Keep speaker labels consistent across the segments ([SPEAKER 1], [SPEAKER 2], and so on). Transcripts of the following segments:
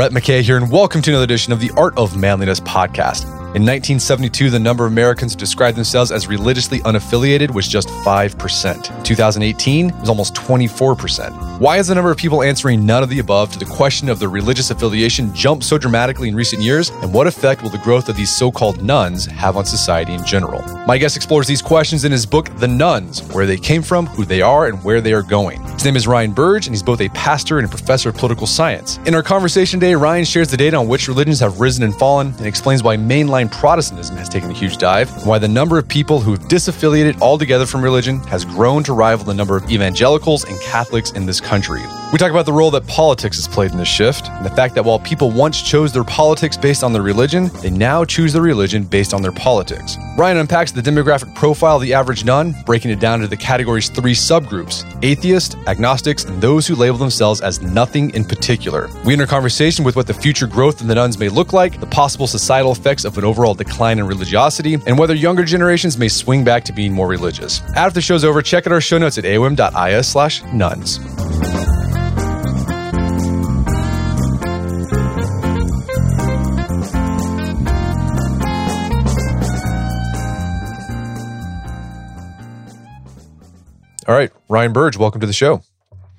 [SPEAKER 1] Brett McKay here, and welcome to another edition of the Art of Manliness podcast. In 1972, the number of Americans who described themselves as religiously unaffiliated was just 5%. In 2018, it was almost 24%. Why has the number of people answering none of the above to the question of their religious affiliation jumped so dramatically in recent years? And what effect will the growth of these so called nones have on society in general? My guest explores these questions in his book, The Nones Where They Came From, Who They Are, and Where They Are Going. His name is Ryan Burge, and he's both a pastor and a professor of political science. In our conversation today, Ryan shares the data on which religions have risen and fallen and explains why mainline Protestantism has taken a huge dive, and why the number of people who have disaffiliated altogether from religion has grown to rival the number of evangelicals and Catholics in this country. We talk about the role that politics has played in this shift, and the fact that while people once chose their politics based on their religion, they now choose their religion based on their politics. Ryan unpacks the demographic profile of the average none, breaking it down into the category's three subgroups atheists, agnostics, and those who label themselves as nothing in particular. We enter conversation with what the future growth in the nones may look like, the possible societal effects of an overall decline in religiosity, and whether younger generations may swing back to being more religious. After the show's over, check out our show notes at aom.is slash nones. All right, Ryan Burge, welcome to the show.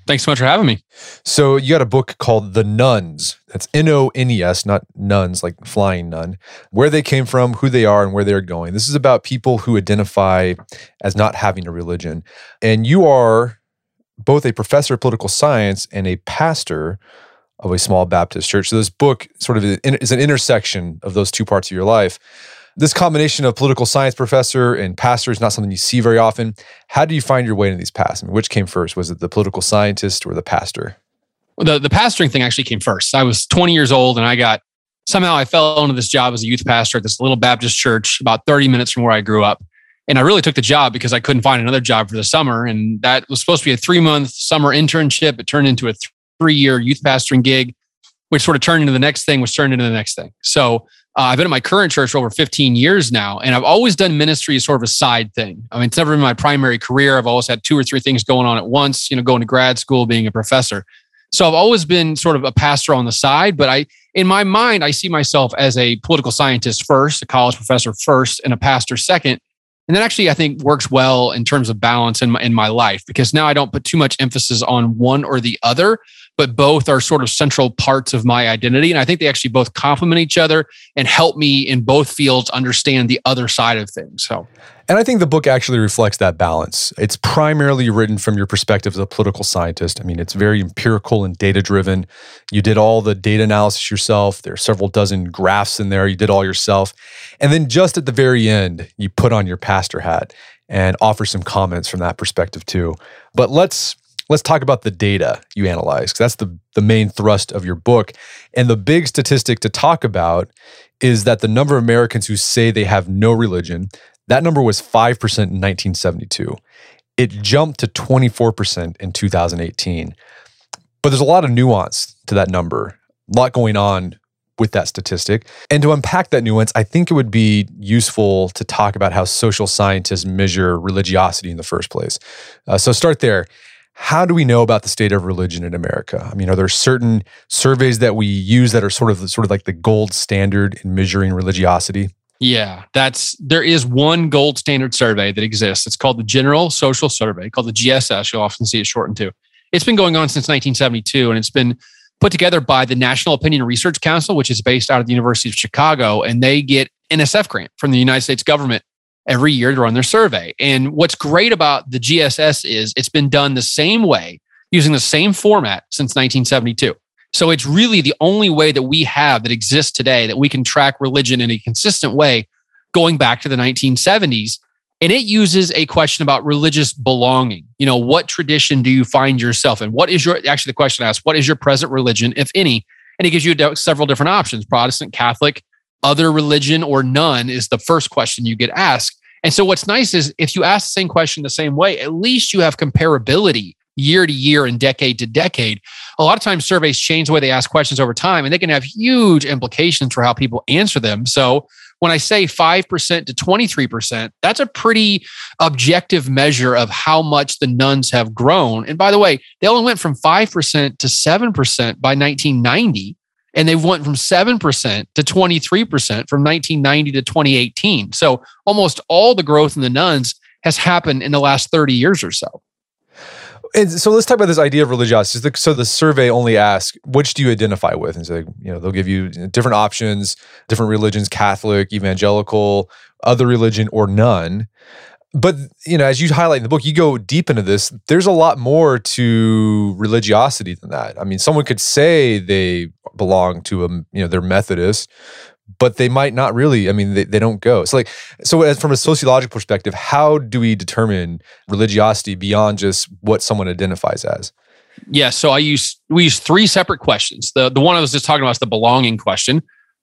[SPEAKER 2] Thanks so much for having me.
[SPEAKER 1] So you got a book called The Nones. That's N O N E S, not nuns like flying nun. Where they came from, who they are, and where they're going. This is about people who identify as not having a religion. And you are both a professor of political science and a pastor of a small Baptist church. So this book sort of is an intersection of those two parts of your life. This combination of political science professor and pastor is not something you see very often. How do you find your way into these paths? I mean, which came first? Was it the political scientist or the pastor?
[SPEAKER 2] Well, the, the pastoring thing actually came first. I was 20 years old and I got somehow I fell into this job as a youth pastor at this little Baptist church about 30 minutes from where I grew up. And I really took the job because I couldn't find another job for the summer. And that was supposed to be a three month summer internship. It turned into a three year youth pastoring gig, which sort of turned into the next thing, which turned into the next thing. So uh, I've been at my current church for over 15 years now, and I've always done ministry as sort of a side thing. I mean, it's never been my primary career. I've always had two or three things going on at once, you know, going to grad school, being a professor. So I've always been sort of a pastor on the side, but I, in my mind, I see myself as a political scientist first, a college professor first, and a pastor second. And that actually, I think, works well in terms of balance in my, in my life because now I don't put too much emphasis on one or the other but both are sort of central parts of my identity. And I think they actually both complement each other and help me in both fields understand the other side of things. So,
[SPEAKER 1] and I think the book actually reflects that balance. It's primarily written from your perspective as a political scientist. I mean, it's very empirical and data driven. You did all the data analysis yourself. There are several dozen graphs in there. You did all yourself. And then just at the very end, you put on your pastor hat and offer some comments from that perspective too. But let's let's talk about the data you analyze because that's the, the main thrust of your book. And the big statistic to talk about is that the number of Americans who say they have no religion, that number was 5% in 1972. It jumped to 24% in 2018. But there's a lot of nuance to that number, a lot going on with that statistic. And to unpack that nuance, I think it would be useful to talk about how social scientists measure religiosity in the first place. Uh, so start there how do we know about the state of religion in America? I mean, are there certain surveys that we use that are sort of sort of like the gold standard in measuring religiosity?
[SPEAKER 2] Yeah, that's there is one gold standard survey that exists. It's called the General Social Survey, called the GSS. You'll often see it shortened to. It's been going on since 1972, and it's been put together by the National Opinion Research Council, which is based out of the University of Chicago, and they get NSF grant from the United States government every year to run their survey. And what's great about the GSS is it's been done the same way using the same format since 1972. So it's really the only way that we have that exists today that we can track religion in a consistent way going back to the 1970s. And it uses a question about religious belonging. You know, what tradition do you find yourself in? What is your, actually, the question asks, what is your present religion, if any? And it gives you several different options Protestant, Catholic, other religion, or none is the first question you get asked. And so what's nice is if you ask the same question the same way, at least you have comparability year to year and decade to decade. A lot of times surveys change the way they ask questions over time and they can have huge implications for how people answer them. So when I say 5% to 23%, that's a pretty objective measure of how much the nones have grown. And by the way, they only went from 5% to 7% by 1990. And they've went from 7% to 23% from 1990 to 2018. So almost all the growth in the nones has happened in the last 30 years or so.
[SPEAKER 1] And so let's talk about this idea of religiosity. So the survey only asks, which do you identify with? And so, you know, they'll give you different options, different religions, Catholic, evangelical, other religion, or none. But, you know, as you highlight in the book, you go deep into this. There's a lot more to religiosity than that. I mean, someone could say they belong to a, you know, they're Methodist, but they might not really i mean they, they don't go so like so as from a sociological perspective how do we determine religiosity beyond just what someone identifies as
[SPEAKER 2] yeah so i use we use three separate questions the the one i was just talking about is the belonging question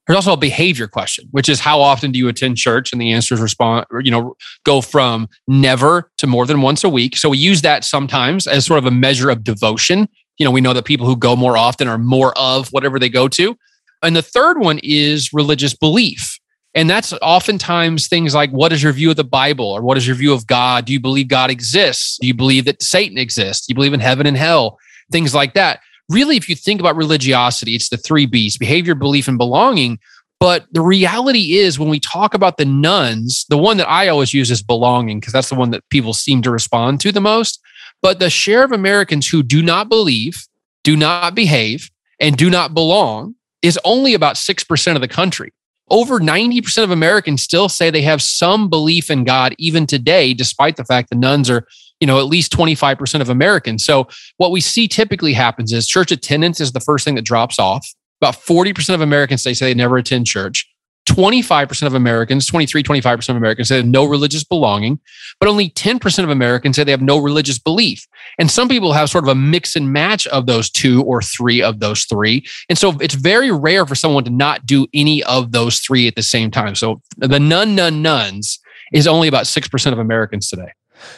[SPEAKER 2] there's also a behavior question which is how often do you attend church and the answers respond you know go from never to more than once a week so we use that sometimes as sort of a measure of devotion you know we know that people who go more often are more of whatever they go to and the third one is religious belief. And that's oftentimes things like what is your view of the Bible or what is your view of God? Do you believe God exists? Do you believe that Satan exists? Do you believe in heaven and hell? Things like that. Really, if you think about religiosity, it's the three B's behavior, belief, and belonging. But the reality is, when we talk about the nones, the one that I always use is belonging because that's the one that people seem to respond to the most. But the share of Americans who do not believe, do not behave, and do not belong is only about 6% of the country. Over 90% of Americans still say they have some belief in God even today, despite the fact the nones are, you know, at least 25% of Americans. So what we see typically happens is church attendance is the first thing that drops off. About 40% of Americans say, they never attend church. 25% of Americans, 23, 25% of Americans say no religious belonging, but only 10% of Americans say they have no religious belief. And some people have sort of a mix and match of those two or three of those three. And so it's very rare for someone to not do any of those three at the same time. So the none, none, nones is only about 6% of Americans today.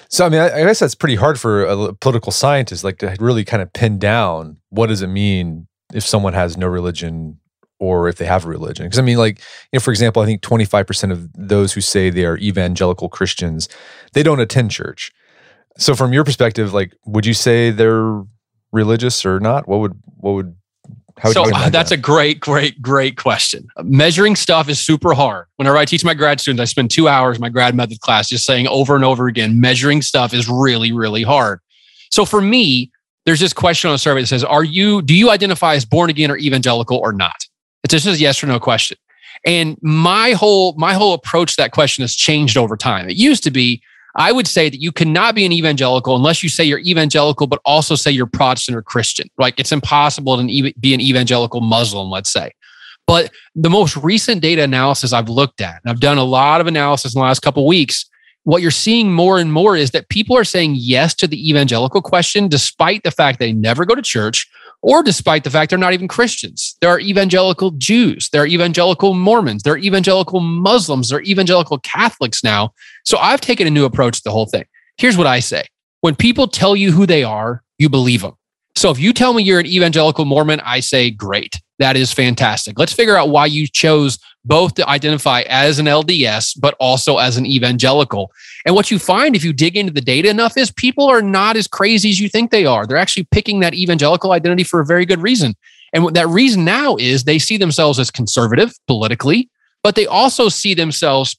[SPEAKER 1] So I mean, I guess that's pretty hard for a political scientist, like to really kind of pin down what does it mean if someone has no religion or if they have a religion. Because I mean, like, you know, for example, I think 25% of those who say they are evangelical Christians, they don't attend church. So from your perspective, like, would you say they're religious or not? What would, what would,
[SPEAKER 2] so uh, that's that? a great, great, great question. Measuring stuff is super hard. Whenever I teach my grad students, I spend two hours in my grad method class just saying over and over again, measuring stuff is really, really hard. So for me, there's this question on a survey that says, Are you, do you identify as born again or evangelical or not? It's just a yes or no question. And my whole my whole approach to that question has changed over time. It used to be I would say that you cannot be an evangelical unless you say you're evangelical, but also say you're Protestant or Christian. Like it's impossible to be an evangelical Muslim, let's say. But the most recent data analysis I've looked at, and I've done a lot of analysis in the last couple weeks, what you're seeing more and more is that people are saying yes to the evangelical question, despite the fact they never go to church or despite the fact they're not even Christians. There are evangelical Jews, there are evangelical Mormons, there are evangelical Muslims, there are evangelical Catholics now. So I've taken a new approach to the whole thing. Here's what I say when people tell you who they are, you believe them. So if you tell me you're an evangelical Mormon, I say, great. That is fantastic. Let's figure out why you chose both to identify as an LDS, but also as an evangelical. And what you find if you dig into the data enough is people are not as crazy as you think they are. They're actually picking that evangelical identity for a very good reason. And that reason now is they see themselves as conservative politically, but they also see themselves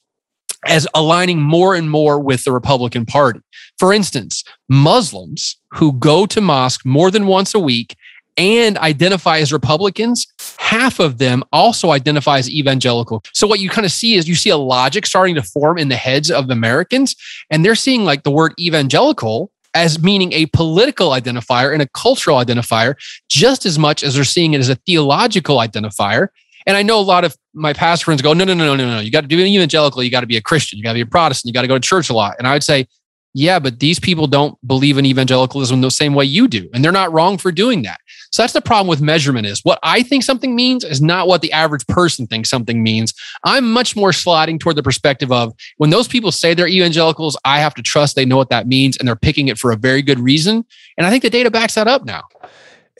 [SPEAKER 2] as aligning more and more with the Republican Party. For instance, Muslims who go to mosque more than once a week and identify as Republicans, half of them also identify as evangelical. So what you kind of see is you see a logic starting to form in the heads of Americans, and they're seeing like the word evangelical as meaning a political identifier and a cultural identifier just as much as they're seeing it as a theological identifier. And I know a lot of my pastor friends go, no, no, no, no, no, no. You got to do an evangelical. You got to be a Christian. You got to be a Protestant. You got to go to church a lot. And I would say, yeah, but these people don't believe in evangelicalism the same way you do. And they're not wrong for doing that. So that's the problem with measurement is what I think something means is not what the average person thinks something means. I'm much more sliding toward the perspective of when those people say they're evangelicals, I have to trust they know what that means and they're picking it for a very good reason. And I think the data backs that up now.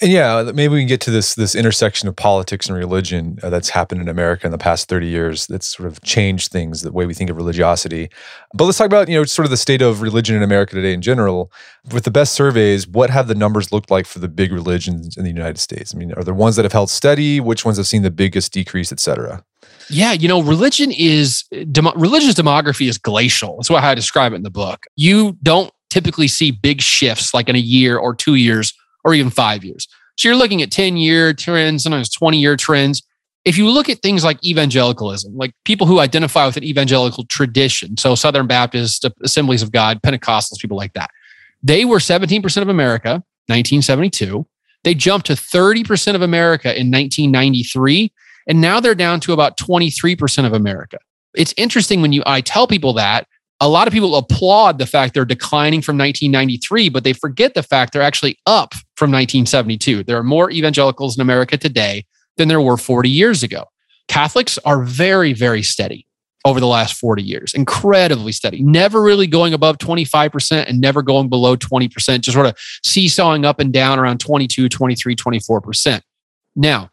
[SPEAKER 1] And yeah, maybe we can get to this this intersection of politics and religion uh, that's happened in America in the past 30 years that's sort of changed things, the way we think of religiosity. But let's talk about, you know, sort of the state of religion in America today in general. With the best surveys, what have the numbers looked like for the big religions in the United States? I mean, are there ones that have held steady? Which ones have seen the biggest decrease, et cetera?
[SPEAKER 2] Yeah, you know, religion is dem- religious demography is glacial. That's what I describe it in the book. You don't typically see big shifts like in a year or two years or even five years. So you're looking at 10 year trends, sometimes 20 year trends. If you look at things like evangelicalism, like people who identify with an evangelical tradition, so Southern Baptist, Assemblies of God, Pentecostals, people like that, they were 17% of America, 1972. They jumped to 30% of America in 1993. And now they're down to about 23% of America. It's interesting when you I tell people that a lot of people applaud the fact they're declining from 1993, but they forget the fact they're actually up from 1972. There are more evangelicals in America today than there were 40 years ago. Catholics are very, very steady over the last 40 years, incredibly steady, never really going above 25% and never going below 20%, just sort of seesawing up and down around 22, 23, 24%. Now,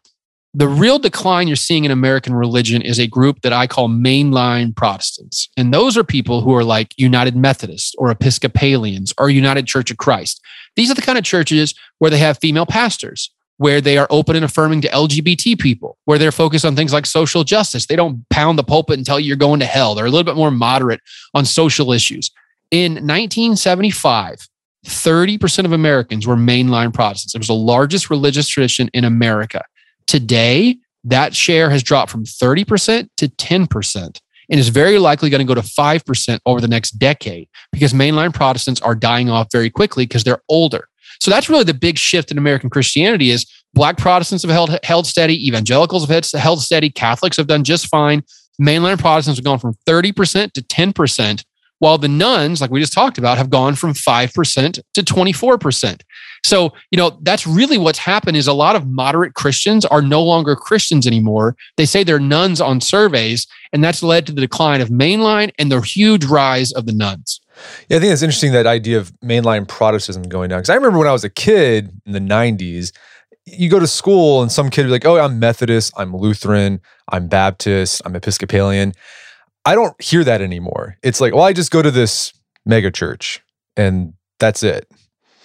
[SPEAKER 2] the real decline you're seeing in American religion is a group that I call mainline Protestants. And those are people who are like United Methodists or Episcopalians or United Church of Christ. These are the kind of churches where they have female pastors, where they are open and affirming to LGBT people, where they're focused on things like social justice. They don't pound the pulpit and tell you you're going to hell. They're a little bit more moderate on social issues. In 1975, 30% of Americans were mainline Protestants. It was the largest religious tradition in America. Today, that share has dropped from 30% to 10% and is very likely going to go to 5% over the next decade because mainline Protestants are dying off very quickly because they're older. So that's really the big shift in American Christianity is black Protestants have held, held steady, evangelicals have held steady, Catholics have done just fine. Mainline Protestants have gone from 30% to 10%, while the nones, like we just talked about, have gone from 5% to 24%. So, you know, that's really what's happened is a lot of moderate Christians are no longer Christians anymore. They say they're nones on surveys, and that's led to the decline of mainline and the huge rise of the nones.
[SPEAKER 1] Yeah, I think it's interesting that idea of mainline Protestantism going down. Because I remember when I was a kid in the 90s, you go to school and some kid would be like, oh, I'm Methodist, I'm Lutheran, I'm Baptist, I'm Episcopalian. I don't hear that anymore. It's like, well, I just go to this mega church and that's it.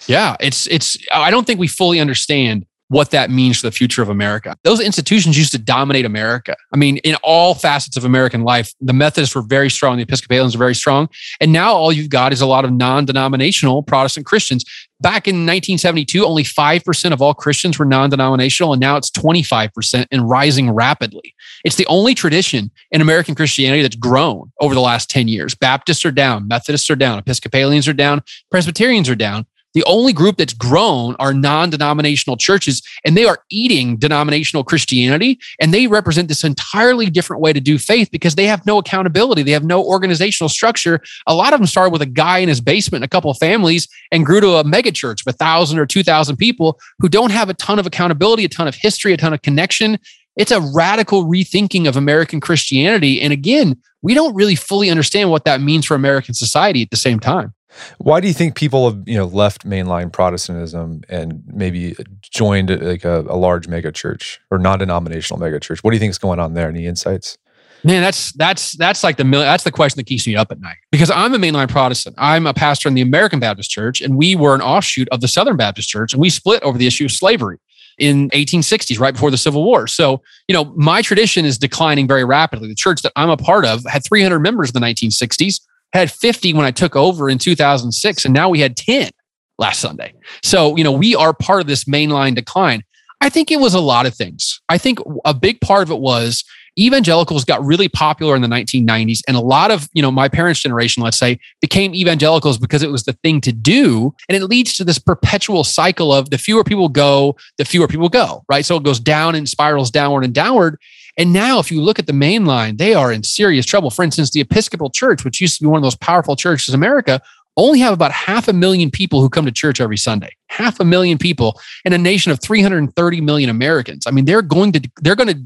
[SPEAKER 2] Yeah, it's it's I don't think we fully understand what that means for the future of America. Those institutions used to dominate America. I mean, in all facets of American life, the Methodists were very strong, the Episcopalians were very strong. And now all you've got is a lot of non denominational Protestant Christians. Back in 1972, only 5% of all Christians were non denominational, and now it's 25% and rising rapidly. It's the only tradition in American Christianity that's grown over the last 10 years. Baptists are down, Methodists are down, Episcopalians are down, Presbyterians are down. The only group that's grown are non denominational churches, and they are eating denominational Christianity. And they represent this entirely different way to do faith because they have no accountability. They have no organizational structure. A lot of them started with a guy in his basement, a couple of families, and grew to a megachurch a thousand or two thousand people who don't have a ton of accountability, a ton of history, a ton of connection. It's a radical rethinking of American Christianity. And again, we don't really fully understand what that means for American society at the same time.
[SPEAKER 1] Why do you think people have you know left mainline Protestantism and maybe joined like a, a large megachurch or non-denominational megachurch? What do you think is going on there? Any insights?
[SPEAKER 2] Man, that's that's that's like the that's the question that keeps me up at night because I'm a mainline Protestant. I'm a pastor in the American Baptist Church, and we were an offshoot of the Southern Baptist Church, and we split over the issue of slavery in 1860s, right before the Civil War. So, you know, my tradition is declining very rapidly. The church that I'm a part of had 300 members in the 1960s had 50 when I took over in 2006, and now we had 10 last Sunday. So, you know, we are part of this mainline decline. I think it was a lot of things. I think a big part of it was evangelicals got really popular in the 1990s and a lot of you know my parents generation let's say became evangelicals because it was the thing to do and it leads to this perpetual cycle of the fewer people go the fewer people go right so it goes down and spirals downward and downward and now, if you look at the main line, they are in serious trouble. For instance, the Episcopal Church, which used to be one of those powerful churches in America, only have about half a million people who come to church every Sunday. Half a million people in a nation of 330 million Americans. I mean, they're going to they're going to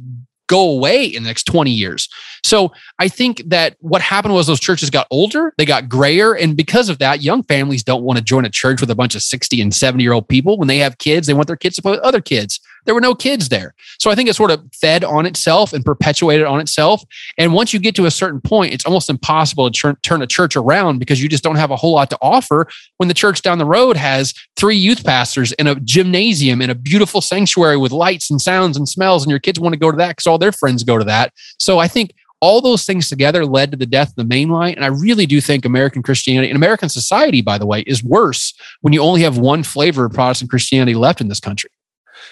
[SPEAKER 2] go away in the next 20 years. So I think that what happened was those churches got older, they got grayer. And because of that, young families don't want to join a church with a bunch of 60 and 70 year old people. When they have kids, they want their kids to play with other kids. There were no kids there. So I think it sort of fed on itself and perpetuated on itself. And once you get to a certain point, it's almost impossible to turn, turn a church around because you just don't have a whole lot to offer when the church down the road has three youth pastors in a gymnasium in a beautiful sanctuary with lights and sounds and smells. And your kids want to go to that because all their friends go to that. So I think all those things together led to the death of the main line. And I really do think American Christianity and American society, by the way, is worse when you only have one flavor of Protestant Christianity left in this country.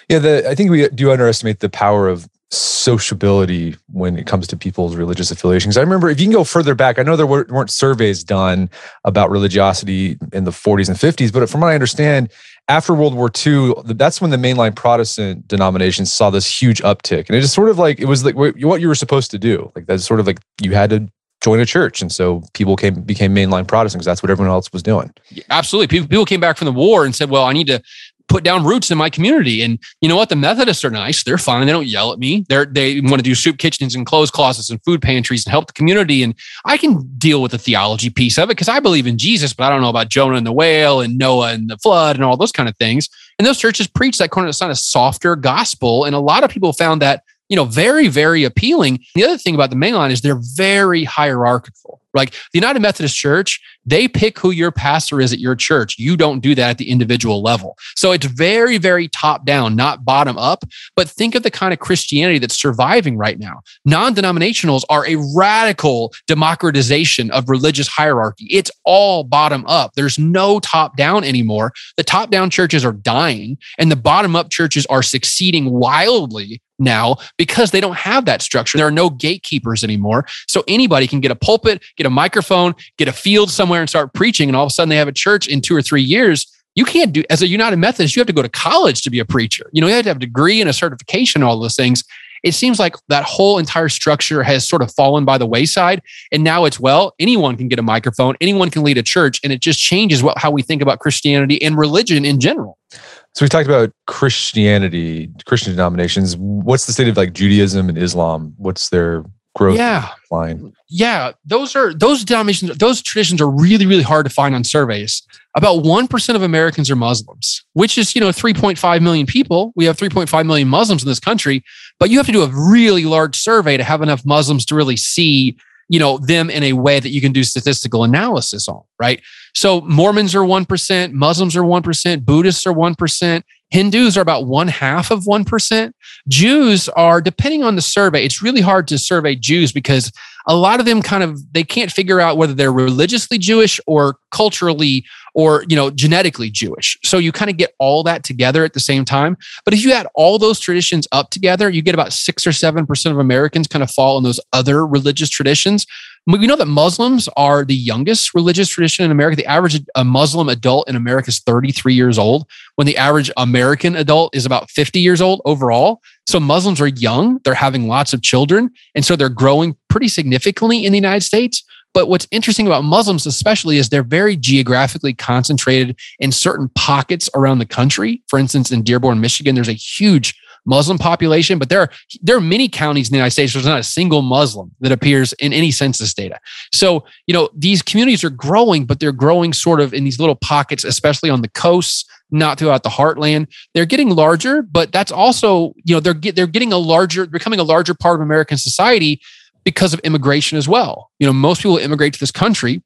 [SPEAKER 1] Yeah, the, I think we do underestimate the power of sociability when it comes to people's religious affiliations. I remember if you can go further back, I know there weren't surveys done about religiosity in the 40s and 50s, but from what I understand, after World War II, that's when the mainline Protestant denominations saw this huge uptick. And it is sort of like, it was like what you were supposed to do. Like that's sort of like you had to join a church. And so people came became mainline Protestants that's what everyone else was doing.
[SPEAKER 2] Absolutely. People, people came back from the war and said, well, I need to put down roots in my community. And you know what? The Methodists are nice. They're fine. They don't yell at me. They're, they want to do soup kitchens and clothes closets and food pantries and help the community. And I can deal with the theology piece of it because I believe in Jesus, but I don't know about Jonah and the whale and Noah and the flood and all those kind of things. And those churches preach that kind of a softer gospel. And a lot of people found that you know, very, very appealing. The other thing about the mainline is they're very hierarchical. Like the United Methodist Church, they pick who your pastor is at your church. You don't do that at the individual level. So it's very, very top down, not bottom up. But think of the kind of Christianity that's surviving right now. Non denominationals are a radical democratization of religious hierarchy. It's all bottom up. There's no top down anymore. The top down churches are dying, and the bottom up churches are succeeding wildly now because they don't have that structure. There are no gatekeepers anymore. So anybody can get a pulpit, get a microphone, get a field somewhere and start preaching. And all of a sudden they have a church in two or three years. You can't do, as a United Methodist, you have to go to college to be a preacher. You know, you have to have a degree and a certification, all those things. It seems like that whole entire structure has sort of fallen by the wayside. And now it's, well, anyone can get a microphone, anyone can lead a church. And it just changes what, how we think about Christianity and religion in general.
[SPEAKER 1] So we talked about Christianity, Christian denominations. What's the state of like Judaism and Islam? What's their growth
[SPEAKER 2] yeah.
[SPEAKER 1] line?
[SPEAKER 2] Yeah, those are those denominations, those traditions are really, really hard to find on surveys. About 1% of Americans are Muslims, which is, you know, 3.5 million people. We have 3.5 million Muslims in this country, but you have to do a really large survey to have enough Muslims to really see you know them in a way that you can do statistical analysis on right? So mormons are 1% muslims are 1% buddhists are 1% hindus are about one half of 1% jews are depending on the survey it's really hard to survey jews because a lot of them kind of they can't figure out whether they're religiously jewish or culturally or you know genetically jewish. So you kind of get all that together at the same time. But if you add all those traditions up together you get about 6 or 7% of americans kind of fall in those other religious traditions we know that Muslims are the youngest religious tradition in America. The average Muslim adult in America is 33 years old, when the average American adult is about 50 years old overall. So Muslims are young, they're having lots of children, and so they're growing pretty significantly in the United States. But what's interesting about Muslims, especially, is they're very geographically concentrated in certain pockets around the country. For instance, in Dearborn, Michigan, there's a huge Muslim population, but there are there are many counties in the United States there's not a single Muslim that appears in any census data. So, you know, these communities are growing, but they're growing sort of in these little pockets, especially on the coasts, not throughout the heartland. They're getting larger, but that's also, you know, they're get, they're getting a larger, becoming a larger part of American society because of immigration as well. You know, most people immigrate to this country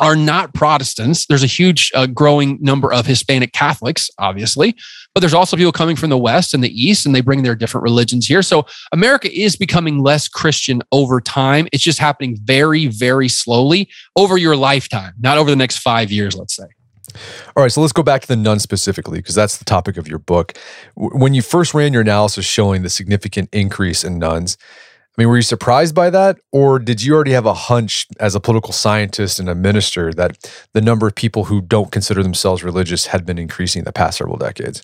[SPEAKER 2] are not Protestants. There's a huge uh, growing number of Hispanic Catholics, obviously, but there's also people coming from the West and the East, and they bring their different religions here. So America is becoming less Christian over time. It's just happening very, very slowly over your lifetime, not over the next five years, let's say.
[SPEAKER 1] All right, so let's go back to the nones specifically, because that's the topic of your book. When you first ran your analysis showing the significant increase in nones, I mean, were you surprised by that? Or did you already have a hunch as a political scientist and a minister that the number of people who don't consider themselves religious had been increasing the past several decades?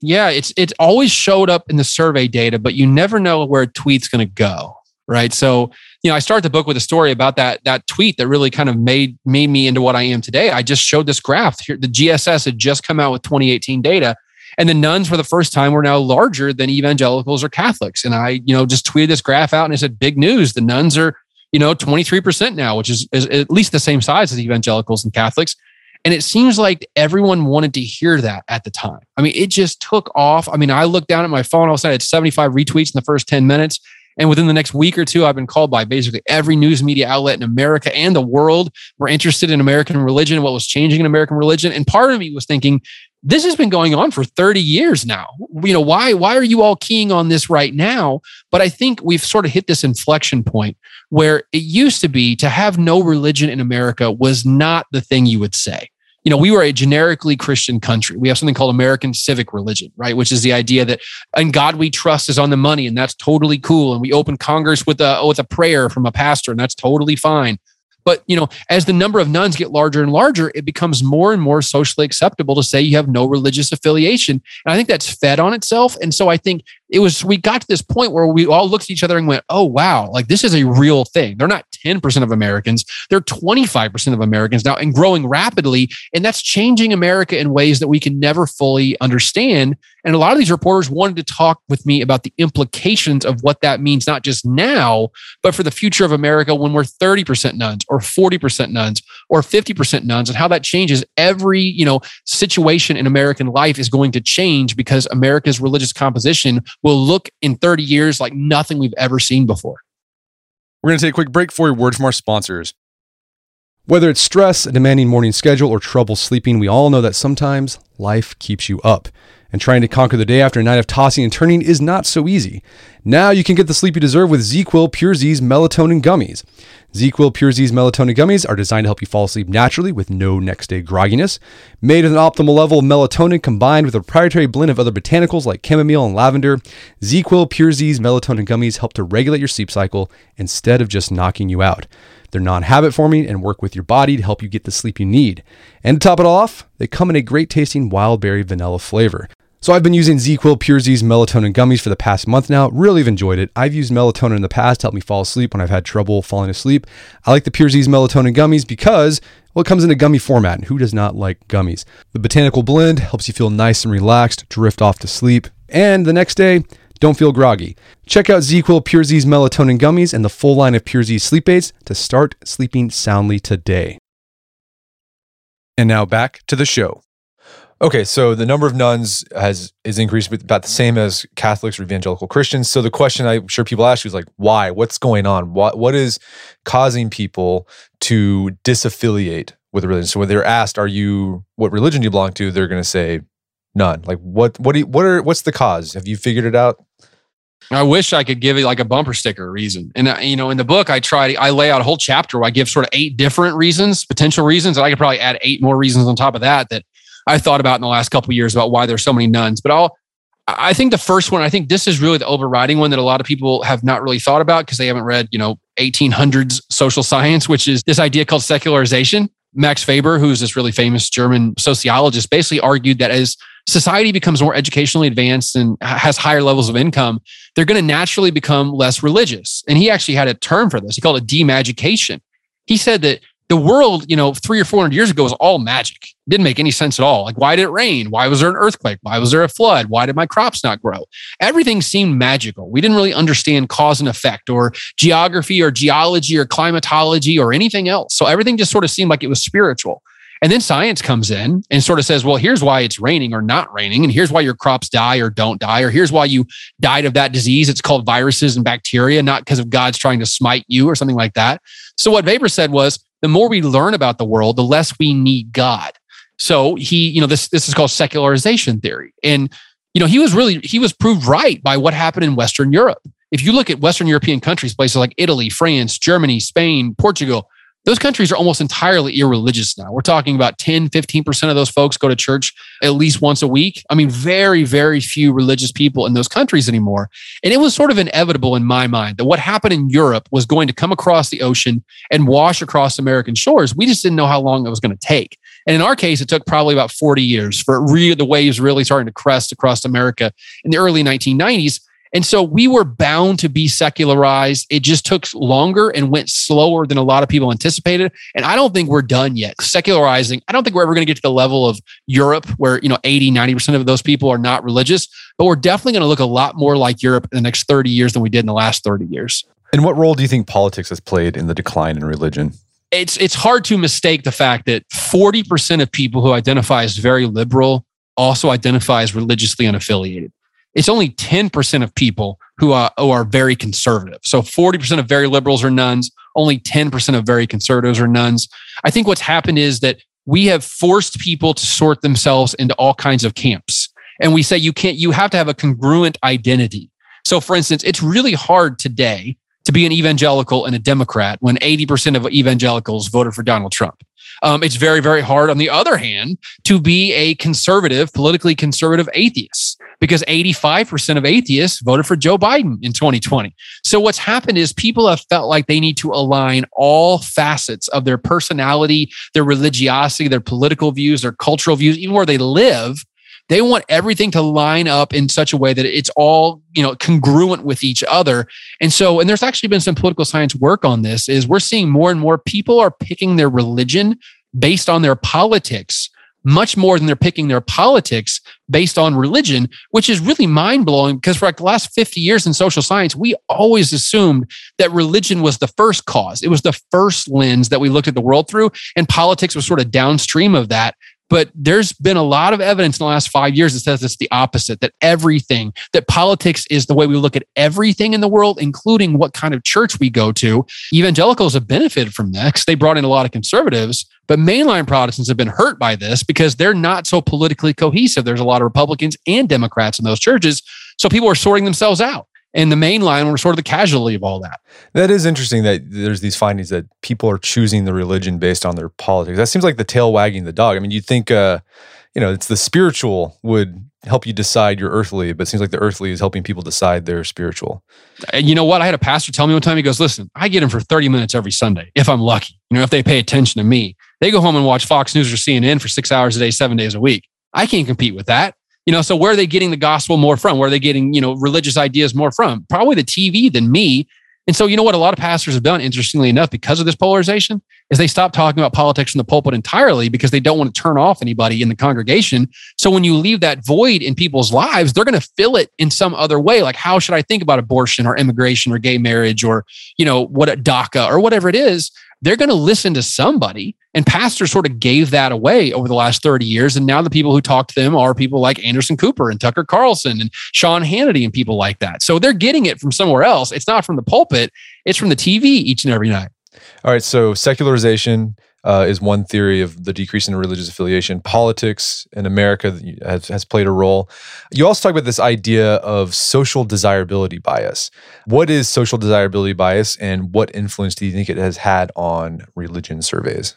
[SPEAKER 2] Yeah, it's it's always showed up in the survey data, but you never know where a tweet's going to go, right? So, you know, I start the book with a story about that that tweet that really kind of made made me into what I am today. I just showed this graph here. The GSS had just come out with 2018 data, And the nones for the first time were now larger than evangelicals or Catholics. And I, you know, just tweeted this graph out and I said, big news. The nones are, you know, 23% now, which is, is at least the same size as evangelicals and Catholics. And it seems like everyone wanted to hear that at the time. I mean, it just took off. I mean, I looked down at my phone, all of a sudden I had 75 retweets in the first 10 minutes. And within the next week or two, I've been called by basically every news media outlet in America and the world were interested in American religion, what was changing in American religion. And part of me was thinking, this has been going on for 30 years now. You know, why, why are you all keying on this right now? But I think we've sort of hit this inflection point where it used to be to have no religion in America was not the thing you would say you know, we were a generically Christian country. We have something called American civic religion, right? Which is the idea that and God we trust is on the money, and that's totally cool. And we open Congress with a with a prayer from a pastor, and that's totally fine. But you know, as the number of nones get larger and larger, it becomes more and more socially acceptable to say you have no religious affiliation. And I think that's fed on itself. And so I think it was we got to this point where we all looked at each other and went, "Oh wow, like this is a real thing." They're not 10% of Americans, they're 25% of Americans now and growing rapidly, and that's changing America in ways that we can never fully understand. And a lot of these reporters wanted to talk with me about the implications of what that means not just now, but for the future of America when we're 30% nones or 40% nones or 50% nones and how that changes every, you know, situation in American life is going to change because America's religious composition will look in 30 years like nothing we've ever seen before.
[SPEAKER 1] We're going to take a quick break for a word from our sponsors. Whether it's stress, a demanding morning schedule, or trouble sleeping, we all know that sometimes life keeps you up. And trying to conquer the day after a night of tossing and turning is not so easy. Now you can get the sleep you deserve with ZzzQuil Pure Z's melatonin gummies. ZzzQuil Pure Z's melatonin gummies are designed to help you fall asleep naturally with no next day grogginess. Made with an optimal level of melatonin combined with a proprietary blend of other botanicals like chamomile and lavender, ZzzQuil Pure Z's melatonin gummies help to regulate your sleep cycle instead of just knocking you out. They're non habit forming and work with your body to help you get the sleep you need. And to top it all off, they come in a great tasting wild berry vanilla flavor. So I've been using ZzzQuil Pure Z's melatonin gummies for the past month now. Really have enjoyed it. I've used melatonin in the past to help me fall asleep when I've had trouble falling asleep. I like the Pure Z's melatonin gummies because well, it comes in a gummy format, and who does not like gummies? The botanical blend helps you feel nice and relaxed, drift off to sleep, and the next day, don't feel groggy. Check out ZzzQuil Pure Z's melatonin gummies and the full line of Pure Z sleep aids to start sleeping soundly today. And now back to the show. Okay, so the number of nones has is increased about the same as Catholics or evangelical Christians. So the question I'm sure people ask you is like, why? What's going on? What what is causing people to disaffiliate with a religion? So when they're asked, "Are you what religion do you belong to?" They're going to say none. Like what what do you, what are what's the cause? Have you figured it out?
[SPEAKER 2] I wish I could give it like a bumper sticker reason. And uh, you know, in the book, I try to I lay out a whole chapter where I give sort of eight different reasons, potential reasons, and I could probably add eight more reasons on top of that that I thought about in the last couple years about why there's so many nones. But I'll I think the first one, I think this is really the overriding one that a lot of people have not really thought about because they haven't read, you know, 1800s social science, which is this idea called secularization. Max Weber, who's this really famous German sociologist, basically argued that as society becomes more educationally advanced and has higher levels of income, they're going to naturally become less religious. And he actually had a term for this. He called it demagication. He said that the world, you know, three or 400 years ago was all magic. It didn't make any sense at all. Like, why did it rain? Why was there an earthquake? Why was there a flood? Why did my crops not grow? Everything seemed magical. We didn't really understand cause and effect or geography or geology or climatology or anything else. So everything just sort of seemed like it was spiritual. And then science comes in and sort of says, well, here's why it's raining or not raining. And here's why your crops die or don't die. Or here's why you died of that disease. It's called viruses and bacteria, not because of God's trying to smite you or something like that. So what Weber said was, the more we learn about the world, the less we need God. So he, you know, this this is called secularization theory. And you know, he was really he was proved right by what happened in Western Europe. If you look at Western European countries, places like Italy, France, Germany, Spain, Portugal, those countries are almost entirely irreligious now. We're talking about 10, 15% of those folks go to church at least once a week. I mean, very, very few religious people in those countries anymore. And it was sort of inevitable in my mind that what happened in Europe was going to come across the ocean and wash across American shores. We just didn't know how long it was going to take. And in our case, it took probably about 40 years for re- the waves really starting to crest across America in the early 1990s. And so we were bound to be secularized. It just took longer and went slower than a lot of people anticipated. And I don't think we're done yet. Secularizing, I don't think we're ever going to get to the level of Europe where, you know, 80, 90% of those people are not religious, but we're definitely going to look a lot more like Europe in the next 30 years than we did in the last 30 years.
[SPEAKER 1] And what role do you think politics has played in the decline in religion?
[SPEAKER 2] It's it's hard to mistake the fact that 40% of people who identify as very liberal also identify as religiously unaffiliated it's only 10% of people who are, who are very conservative. So 40% of very liberals are nones, only 10% of very conservatives are nones. I think what's happened is that we have forced people to sort themselves into all kinds of camps. And we say you can't, you have to have a congruent identity. So, for instance, it's really hard today to be an evangelical and a Democrat when 80% of evangelicals voted for Donald Trump. Um, it's very, very hard, on the other hand, to be a conservative, politically conservative atheist because 85% of atheists voted for Joe Biden in 2020. So what's happened is people have felt like they need to align all facets of their personality, their religiosity, their political views, their cultural views, even where they live. They want everything to line up in such a way that it's all, you know, congruent with each other. And so, and there's actually been some political science work on this is we're seeing more and more people are picking their religion based on their politics much more than they're picking their politics based on religion, which is really mind blowing because for like the last 50 years in social science, we always assumed that religion was the first cause. It was the first lens that we looked at the world through, and politics was sort of downstream of that. But there's been a lot of evidence in the last five years that says it's the opposite that everything, that politics is the way we look at everything in the world, including what kind of church we go to. Evangelicals have benefited from that because they brought in a lot of conservatives. But mainline Protestants have been hurt by this because they're not so politically cohesive. There's a lot of Republicans and Democrats in those churches. So people are sorting themselves out and the main line were sort of the casualty of all that.
[SPEAKER 1] That is interesting that there's these findings that people are choosing the religion based on their politics. That seems like the tail wagging the dog. I mean, you think, uh, you know, it's the spiritual would help you decide your earthly, but it seems like the earthly is helping people decide their spiritual.
[SPEAKER 2] And you know what? I had a pastor tell me one time, he goes, listen, I get him for 30 minutes every Sunday, if I'm lucky. You know, if they pay attention to me, they go home and watch Fox News or CNN for six hours a day, seven days a week. I can't compete with that. You know, so where are they getting the gospel more from? Where are they getting, you know, religious ideas more from? Probably the TV than me. And so, you know what a lot of pastors have done, interestingly enough, because of this polarization, is they stop talking about politics in the pulpit entirely because they don't want to turn off anybody in the congregation. So when you leave that void in people's lives, they're going to fill it in some other way. Like, how should I think about abortion or immigration or gay marriage or, you know, what a DACA or whatever it is? They're going to listen to somebody. And pastors sort of gave that away over the last 30 years. And now the people who talk to them are people like Anderson Cooper and Tucker Carlson and Sean Hannity and people like that. So they're getting it from somewhere else. It's not from the pulpit, it's from the TV each and every night.
[SPEAKER 1] All right. So secularization, uh, is one theory of the decrease in religious affiliation. Politics in America has, has played a role. You also talk about this idea of social desirability bias. What is social desirability bias, and what influence do you think it has had on religion surveys?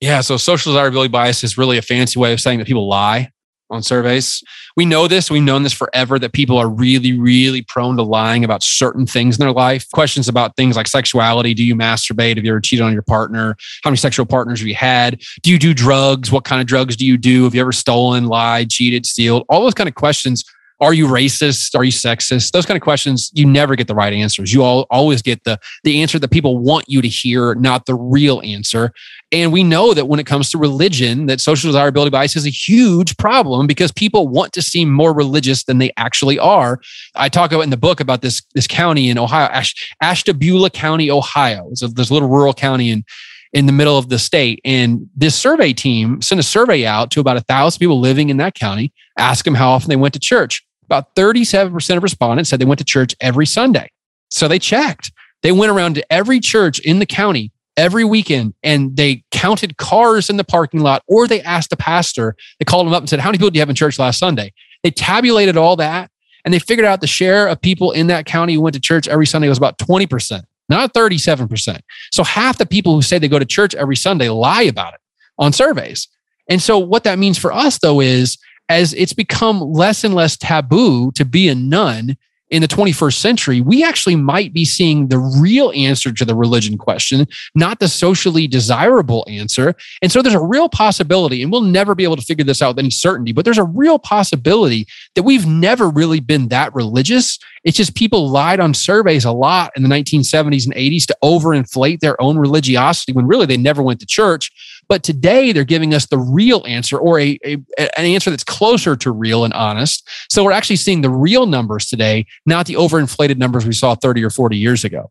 [SPEAKER 2] Yeah, so social desirability bias is really a fancy way of saying that people lie on surveys. We know this, we've known this forever that people are really, really prone to lying about certain things in their life. Questions about things like sexuality. Do you masturbate? Have you ever cheated on your partner? How many sexual partners have you had? Do you do drugs? What kind of drugs do you do? Have you ever stolen, lied, cheated, stealed? All those kind of questions are you racist? Are you sexist? Those kind of questions, you never get the right answers. You all, always get the, the answer that people want you to hear, not the real answer. And we know that when it comes to religion, that social desirability bias is a huge problem because people want to seem more religious than they actually are. I talk about in the book about this, this county in Ohio, Ash, Ashtabula County, Ohio. It's a, this little rural county in in the middle of the state. And this survey team sent a survey out to about a thousand people living in that county, ask them how often they went to church. About 37% of respondents said they went to church every Sunday. So they checked. They went around to every church in the county every weekend and they counted cars in the parking lot or they asked the pastor, they called him up and said, How many people do you have in church last Sunday? They tabulated all that and they figured out the share of people in that county who went to church every Sunday was about 20%, not 37%. So half the people who say they go to church every Sunday lie about it on surveys. And so what that means for us though is as it's become less and less taboo to be a none in the 21st century, we actually might be seeing the real answer to the religion question, not the socially desirable answer. And so there's a real possibility, and we'll never be able to figure this out with any certainty, but there's a real possibility that we've never really been that religious. It's just people lied on surveys a lot in the 1970s and 80s to overinflate their own religiosity when really they never went to church. But today they're giving us the real answer or a, a, an answer that's closer to real and honest. So we're actually seeing the real numbers today, not the overinflated numbers we saw 30 or 40 years ago.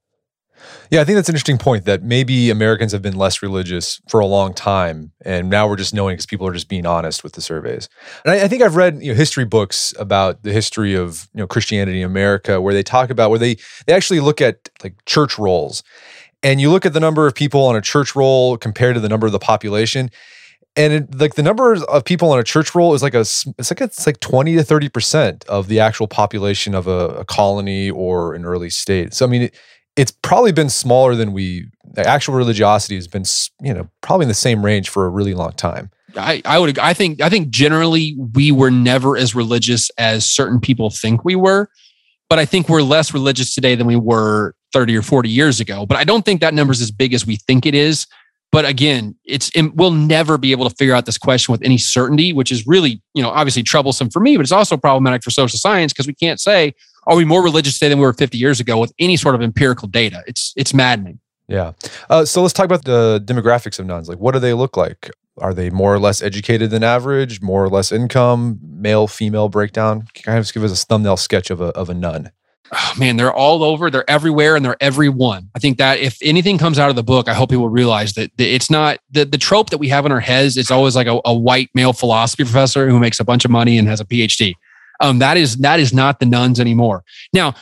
[SPEAKER 1] Yeah, I think that's an interesting point that maybe Americans have been less religious for a long time, and now we're just knowing because people are just being honest with the surveys. And I, I, think I've read you know, history books about the history of you know Christianity in America, where they talk about where they they actually look at like church rolls, and you look at the number of people on a church roll compared to the number of the population and it, like the number of people on a church roll is like a it's like it's like 20 to 30 percent of the actual population of a, a, colony or an early state. So i mean it, it's probably been smaller than we the actual religiosity has been you know probably in the same range for a really long time.
[SPEAKER 2] I, I would I think I think generally we were never as religious as certain people think we were, but I think we're less religious today than we were 30 or 40 years ago. But I don't think that number is as big as we think it is. But again, it's it, we'll never be able to figure out this question with any certainty, which is really, you know, obviously troublesome for me, but it's also problematic for social science because we can't say, are we more religious today than we were 50 years ago with any sort of empirical data? It's it's maddening.
[SPEAKER 1] Yeah. Uh, so let's talk about the demographics of nones. Like, what do they look like? Are they more or less educated than average? More or less income? Male, female breakdown? Kind of give us a thumbnail sketch of a of a none?
[SPEAKER 2] Oh, man, they're all over, they're everywhere, and they're everyone. I think that if anything comes out of the book, I hope people realize that it's not the, the trope that we have in our heads. It's always like a, a white male philosophy professor who makes a bunch of money and has a PhD. Um, that is that is not the nones anymore. Now,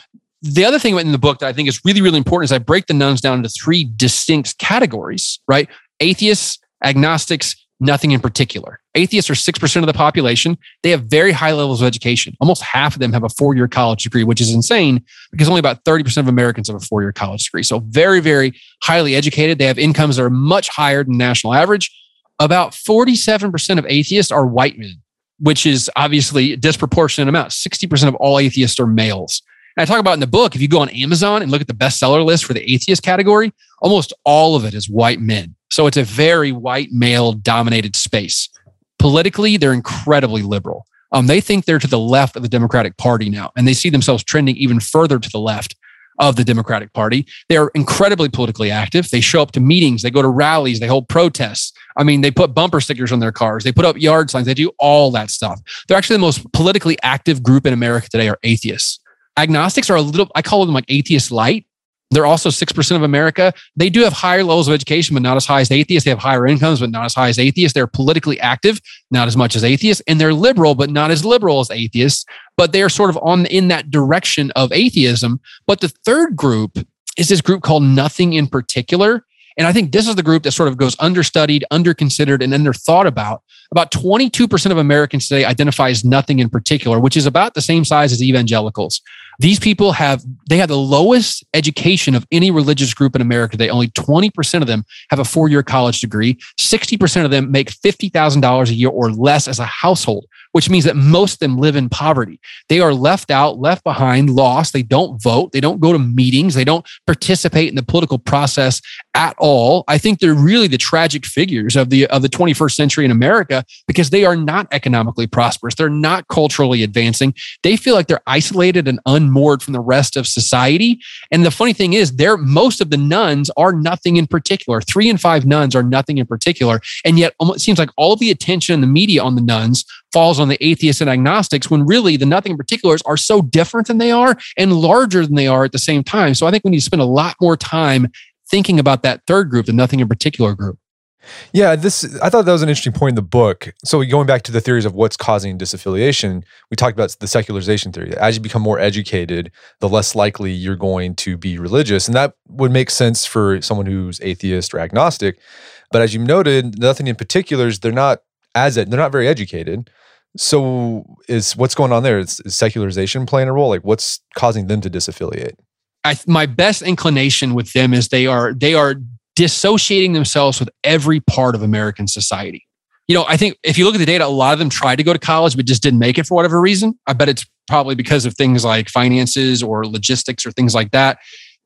[SPEAKER 2] the other thing in the book that I think is really, really important is I break the nones down into three distinct categories, right? Atheists, agnostics, nothing in particular. Atheists are 6% of the population. They have very high levels of education. Almost half of them have a four year college degree, which is insane because only about 30% of Americans have a four year college degree. So, very, very highly educated. They have incomes that are much higher than national average. About 47% of atheists are white men, which is obviously a disproportionate amount. 60% of all atheists are males. And I talk about in the book, if you go on Amazon and look at the bestseller list for the atheist category, almost all of it is white men. So it's a very white male dominated space. Politically, they're incredibly liberal. Um, they think they're to the left of the Democratic Party now, and they see themselves trending even further to the left of the Democratic Party. They're incredibly politically active. They show up to meetings, they go to rallies, they hold protests. I mean, they put bumper stickers on their cars, they put up yard signs, they do all that stuff. They're actually the most politically active group in America today are atheists. Agnostics are a little, I call them like atheist light. They're also 6% of America. They do have higher levels of education, but not as high as atheists. They have higher incomes, but not as high as atheists. They're politically active, not as much as atheists. And they're liberal, but not as liberal as atheists. But they're sort of on in that direction of atheism. But the third group is this group called Nothing in Particular. And I think this is the group that sort of goes understudied, underconsidered, and underthought about. About 22% of Americans today identify as nothing in particular, which is about the same size as evangelicals. These people have they have the lowest education of any religious group in America. They only 20% of them have a four-year college degree. 60% of them make $50,000 a year or less as a household which means that most of them live in poverty. They are left out, left behind, lost. They don't vote. They don't go to meetings. They don't participate in the political process at all. I think they're really the tragic figures of the of the 21st century in America because they are not economically prosperous. They're not culturally advancing. They feel like they're isolated and unmoored from the rest of society. And the funny thing is, they're most of the nones are nothing in particular. Three and five nones are nothing in particular. And yet it seems like all the attention in the media on the nones falls on the atheists and agnostics when really the nothing in particulars are so different than they are and larger than they are at the same time. So I think we need to spend a lot more time thinking about that third group, the nothing in particular group.
[SPEAKER 1] Yeah, this I thought that was an interesting point in the book. So going back to the theories of what's causing disaffiliation, we talked about the secularization theory. As you become more educated, the less likely you're going to be religious, and that would make sense for someone who's atheist or agnostic. But as you noted, nothing in particulars, they're not as they're not very educated. So is what's going on there? Is, is secularization playing a role? Like what's causing them to disaffiliate?
[SPEAKER 2] I, my best inclination with them is they are they are dissociating themselves with every part of American society. you know, I think if you look at the data, a lot of them tried to go to college, but just didn't make it for whatever reason. I bet it's probably because of things like finances or logistics or things like that.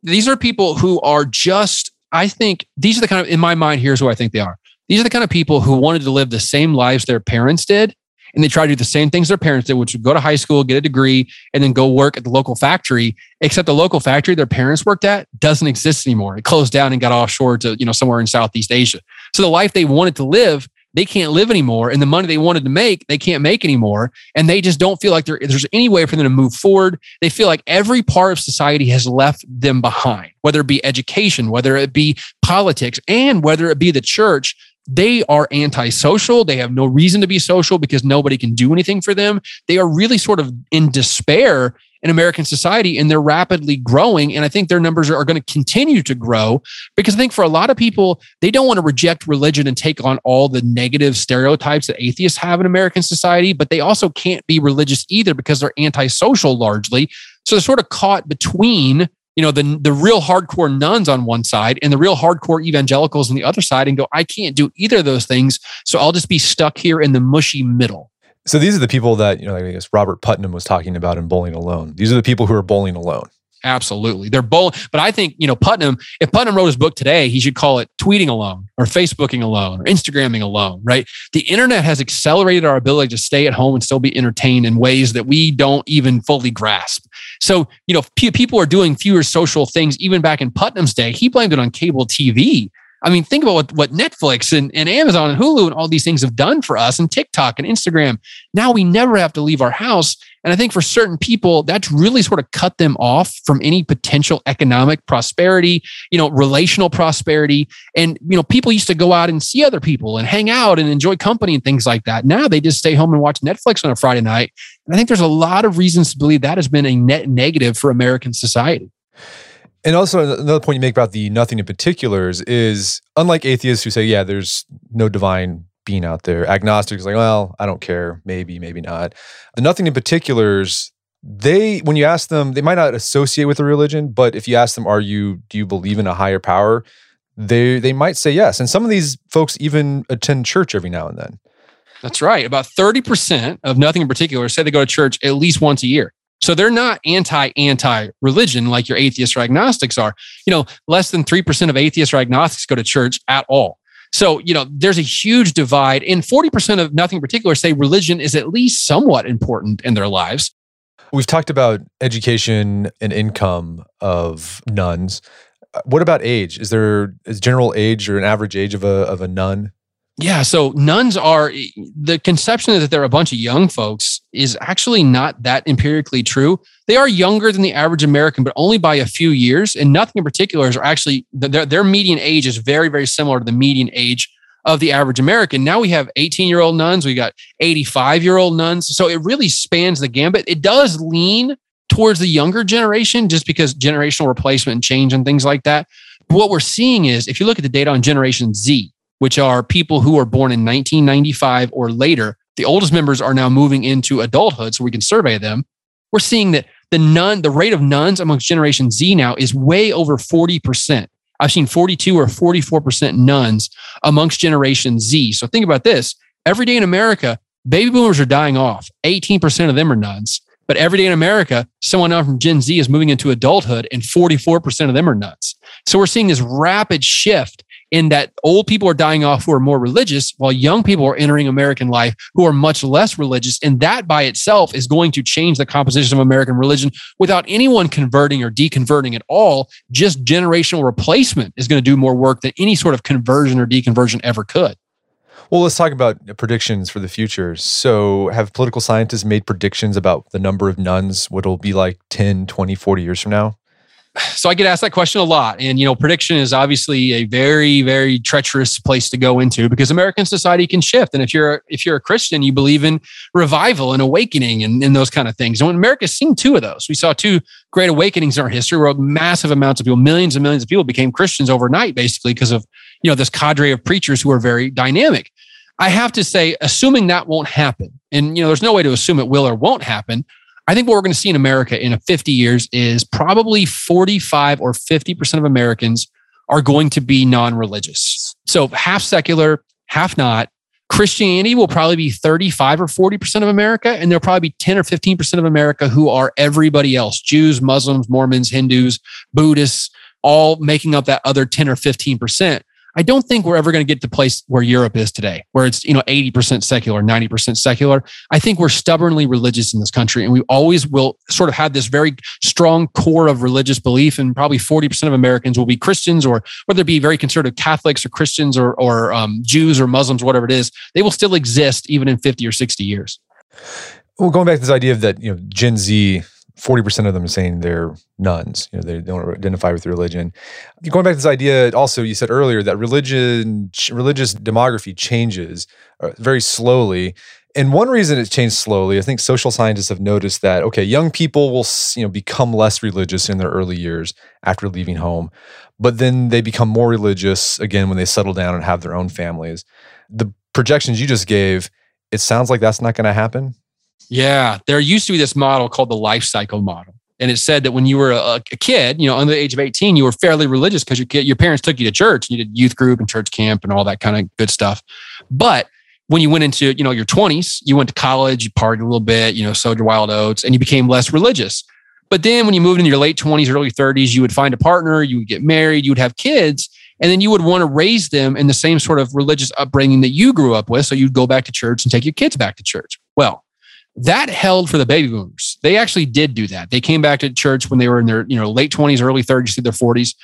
[SPEAKER 2] These are people who are just, I think, these are the kind of, in my mind, here's who I think they are. These are the kind of people who wanted to live the same lives their parents did. And they try to do the same things their parents did, which would go to high school, get a degree, and then go work at the local factory. Except the local factory their parents worked at doesn't exist anymore. It closed down and got offshore to, you know, somewhere in Southeast Asia. So the life they wanted to live they can't live anymore and the money they wanted to make they can't make anymore and they just don't feel like there's any way for them to move forward they feel like every part of society has left them behind whether it be education whether it be politics and whether it be the church they are antisocial. They have no reason to be social because nobody can do anything for them. They are really sort of in despair in American society and they're rapidly growing. And I think their numbers are going to continue to grow because I think for a lot of people, they don't want to reject religion and take on all the negative stereotypes that atheists have in American society, but they also can't be religious either because they're antisocial largely. So they're sort of caught between you know the the real hardcore nones on one side and the real hardcore evangelicals on the other side and go i can't do either of those things so i'll just be stuck here in the mushy middle
[SPEAKER 1] so these are the people that, you know, I guess Robert Putnam was talking about in Bowling Alone. These are the people who are bowling alone.
[SPEAKER 2] Absolutely. They're both, But I think, you know, Putnam, if Putnam wrote his book today, he should call it tweeting alone or Facebooking alone or Instagramming alone, right? The internet has accelerated our ability to stay at home and still be entertained in ways that we don't even fully grasp. So, you know, people are doing fewer social things even back in Putnam's day. He blamed it on cable TV. I mean, think about what, what Netflix and, and Amazon and Hulu and all these things have done for us and TikTok and Instagram. Now we never have to leave our house. And I think for certain people, that's really sort of cut them off from any potential economic prosperity, you know, relational prosperity. And, you know, people used to go out and see other people and hang out and enjoy company and things like that. Now they just stay home and watch Netflix on a Friday night. And I think there's a lot of reasons to believe that has been a net negative for American society.
[SPEAKER 1] And also another point you make about the nothing in particulars is unlike atheists who say, yeah, there's no divine being out there. Agnostics like, well, I don't care, maybe, maybe not. The nothing in particulars, they when you ask them, they might not associate with a religion, but if you ask them, are you do you believe in a higher power? They they might say yes. And some of these folks even attend church every now and then.
[SPEAKER 2] That's right. About 30% of nothing in particular say they go to church at least once a year. So they're not anti anti religion like your atheists or agnostics are. You know, less than 3% of atheists or agnostics go to church at all. So, you know, there's a huge divide. And 40% of nothing in particular say religion is at least somewhat important in their lives.
[SPEAKER 1] We've talked about education and income of nones. Uh, what about age? Is there is general age or an average age of a of a none?
[SPEAKER 2] Yeah. So nones are the conception that they're a bunch of young folks is actually not that empirically true. They are younger than the average American, but only by a few years. And nothing in particular is actually their, their median age is very, very similar to the median age of the average American. Now we have 18 year old nones, we got 85 year old nones. So it really spans the gambit. It does lean towards the younger generation just because generational replacement and change and things like that. But what we're seeing is if you look at the data on Generation Z, which are people who are born in 1995 or later. The oldest members are now moving into adulthood, so we can survey them. We're seeing that the none, the rate of nones amongst Generation Z now is way over 40%. I've seen 42 or 44% nones amongst Generation Z. So think about this. Every day in America, baby boomers are dying off. 18% of them are nones. But every day in America, someone from Gen Z is moving into adulthood and 44% of them are nones. So we're seeing this rapid shift in that old people are dying off who are more religious, while young people are entering American life who are much less religious. And that by itself is going to change the composition of American religion without anyone converting or deconverting at all. Just generational replacement is going to do more work than any sort of conversion or deconversion ever could.
[SPEAKER 1] Well, let's talk about predictions for the future. So, have political scientists made predictions about the number of nones, what it'll be like 10, 20, 40 years from now?
[SPEAKER 2] So I get asked that question a lot. And, you know, prediction is obviously a very, very treacherous place to go into because American society can shift. And if you're, if you're a Christian, you believe in revival and awakening and, and those kind of things. And America's seen two of those. We saw two great awakenings in our history where massive amounts of people, millions and millions of people became Christians overnight, basically because of, you know, this cadre of preachers who are very dynamic. I have to say, assuming that won't happen, and, you know, there's no way to assume it will or won't happen. I think what we're going to see in America in 50 years is probably 45 or 50% of Americans are going to be non religious. So half secular, half not. Christianity will probably be 35 or 40% of America, and there'll probably be 10 or 15% of America who are everybody else Jews, Muslims, Mormons, Hindus, Buddhists, all making up that other 10 or 15%. I don't think we're ever going to get to the place where Europe is today, where it's, you know, 80% secular, 90% secular. I think we're stubbornly religious in this country and we always will sort of have this very strong core of religious belief. And probably 40% of Americans will be Christians or whether it be very conservative Catholics or Christians or, or um, Jews or Muslims, whatever it is, they will still exist even in 50 or 60 years.
[SPEAKER 1] Well, going back to this idea of that, you know, Gen Z 40% of them saying they're nones. You know, they don't identify with religion. Going back to this idea, also, you said earlier that religion, religious demography changes uh, very slowly. And one reason it's changed slowly, I think social scientists have noticed that okay, young people will you know become less religious in their early years after leaving home, but then they become more religious again when they settle down and have their own families. The projections you just gave, it sounds like that's not going to happen.
[SPEAKER 2] Yeah, there used to be this model called the life cycle model. And it said that when you were a, a kid, you know, under the age of 18, you were fairly religious because your kid, your parents took you to church and you did youth group and church camp and all that kind of good stuff. But when you went into, you know, your 20s, you went to college, you partied a little bit, you know, sowed your wild oats, and you became less religious. But then when you moved into your late 20s, early 30s, you would find a partner, you would get married, you would have kids, and then you would want to raise them in the same sort of religious upbringing that you grew up with. So you'd go back to church and take your kids back to church. Well, that held for the baby boomers. They actually did do that. They came back to church when they were in their, you know, late 20s, early 30s to their 40s.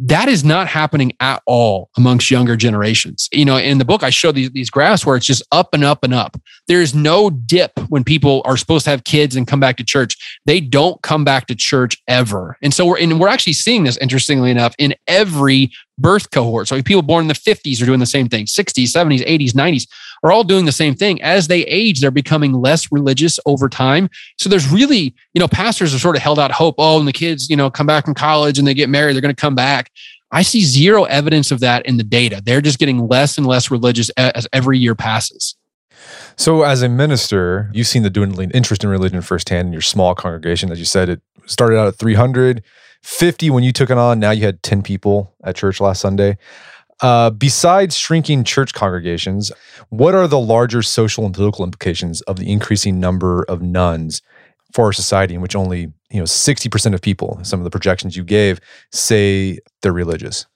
[SPEAKER 2] That is not happening at all amongst younger generations. You know, in the book, I show these, these graphs where it's just up and up and up. There's no dip when people are supposed to have kids and come back to church. They don't come back to church ever. And so we're and we're actually seeing this, interestingly enough, in every birth cohort. So people born in the 50s are doing the same thing, 60s, 70s, 80s, 90s are all doing the same thing. As they age, they're becoming less religious over time. So there's really, you know, pastors have sort of held out hope. Oh, and the kids, you know, come back from college and they get married, they're going to come back. I see zero evidence of that in the data. They're just getting less and less religious as every year passes.
[SPEAKER 1] So, as a minister, you've seen the dwindling interest in religion firsthand in your small congregation. As you said, it started out at 350 when you took it on. Now you had 10 people at church last Sunday. Uh, besides shrinking church congregations, what are the larger social and political implications of the increasing number of nones for our society in which only you know 60% of people some of the projections you gave say they're religious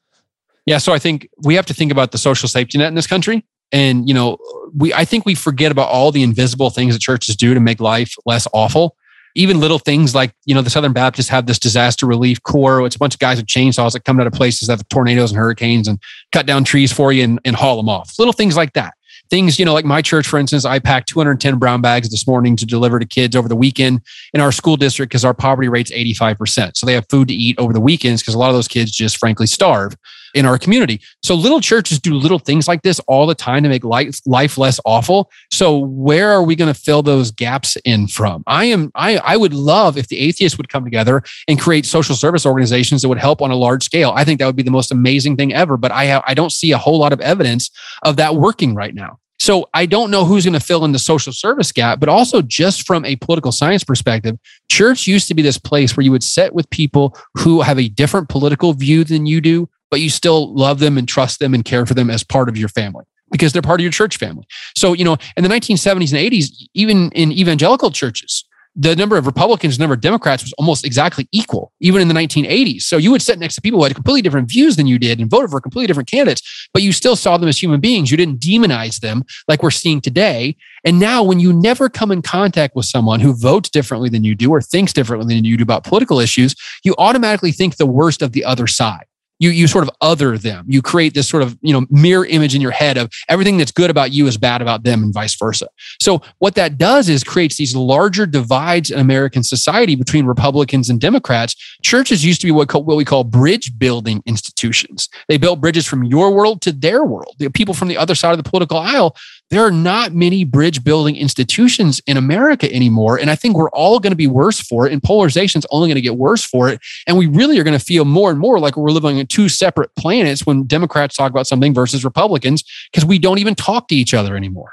[SPEAKER 2] yeah so i think we have to think about the social safety net in this country and you know we i think we forget about all the invisible things that churches do to make life less awful even little things like, you know, the Southern Baptists have this disaster relief corps. It's a bunch of guys with chainsaws that come out of places that have tornadoes and hurricanes and cut down trees for you and, and haul them off. Little things like that. Things, you know, like my church, for instance, I packed 210 brown bags this morning to deliver to kids over the weekend in our school district because our poverty rate's 85%. So they have food to eat over the weekends because a lot of those kids just frankly starve in our community. So little churches do little things like this all the time to make life, life less awful. So where are we going to fill those gaps in from? I am I I would love if the atheists would come together and create social service organizations that would help on a large scale. I think that would be the most amazing thing ever, but I have I don't see a whole lot of evidence of that working right now. So I don't know who's going to fill in the social service gap, but also just from a political science perspective, church used to be this place where you would sit with people who have a different political view than you do, but you still love them and trust them and care for them as part of your family because they're part of your church family. So, you know, in the 1970s and 80s, even in evangelical churches, the number of Republicans, the number of Democrats was almost exactly equal, even in the 1980s. So you would sit next to people who had completely different views than you did and voted for completely different candidates, but you still saw them as human beings. You didn't demonize them like we're seeing today. And now, when you never come in contact with someone who votes differently than you do or thinks differently than you do about political issues, you automatically think the worst of the other side you you sort of other them. You create this sort of you know mirror image in your head of everything that's good about you is bad about them, and vice versa. So what that does is creates these larger divides in American society between Republicans and Democrats. Churches used to be what, what we call bridge building institutions. They built bridges from your world to their world. The people from the other side of the political aisle there are not many bridge building institutions in America anymore. And I think we're all going to be worse for it. And polarization is only going to get worse for it. And we really are going to feel more and more like we're living on two separate planets when Democrats talk about something versus Republicans because we don't even talk to each other anymore.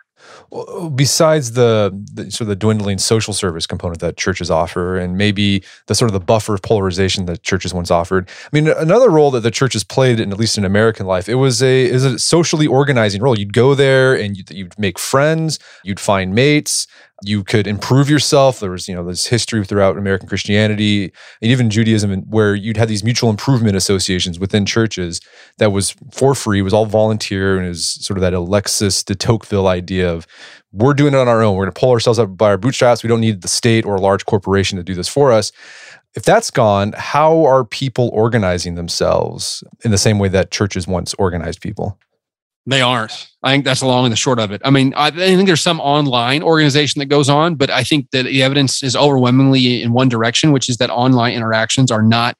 [SPEAKER 1] Besides the, the, sort of the dwindling social service component that churches offer and maybe the sort of the buffer of polarization that churches once offered i mean another role that the churches played in at least in american life it was a is a socially organizing role. You'd go there and you'd, you'd make friends you'd find mates you could improve yourself. There was, you know, this history throughout American Christianity and even Judaism where you'd have these mutual improvement associations within churches that was for free, was all volunteer, and is sort of that Alexis de Tocqueville idea of we're doing it on our own. We're going to pull ourselves up by our bootstraps. We don't need the state or a large corporation to do this for us. If that's gone, how are people organizing themselves in the same way that churches once organized people?
[SPEAKER 2] They aren't. I think that's the long and the short of it. I mean, I, think there's some online organization that goes on, but I think that the evidence is overwhelmingly in one direction, which is that online interactions are not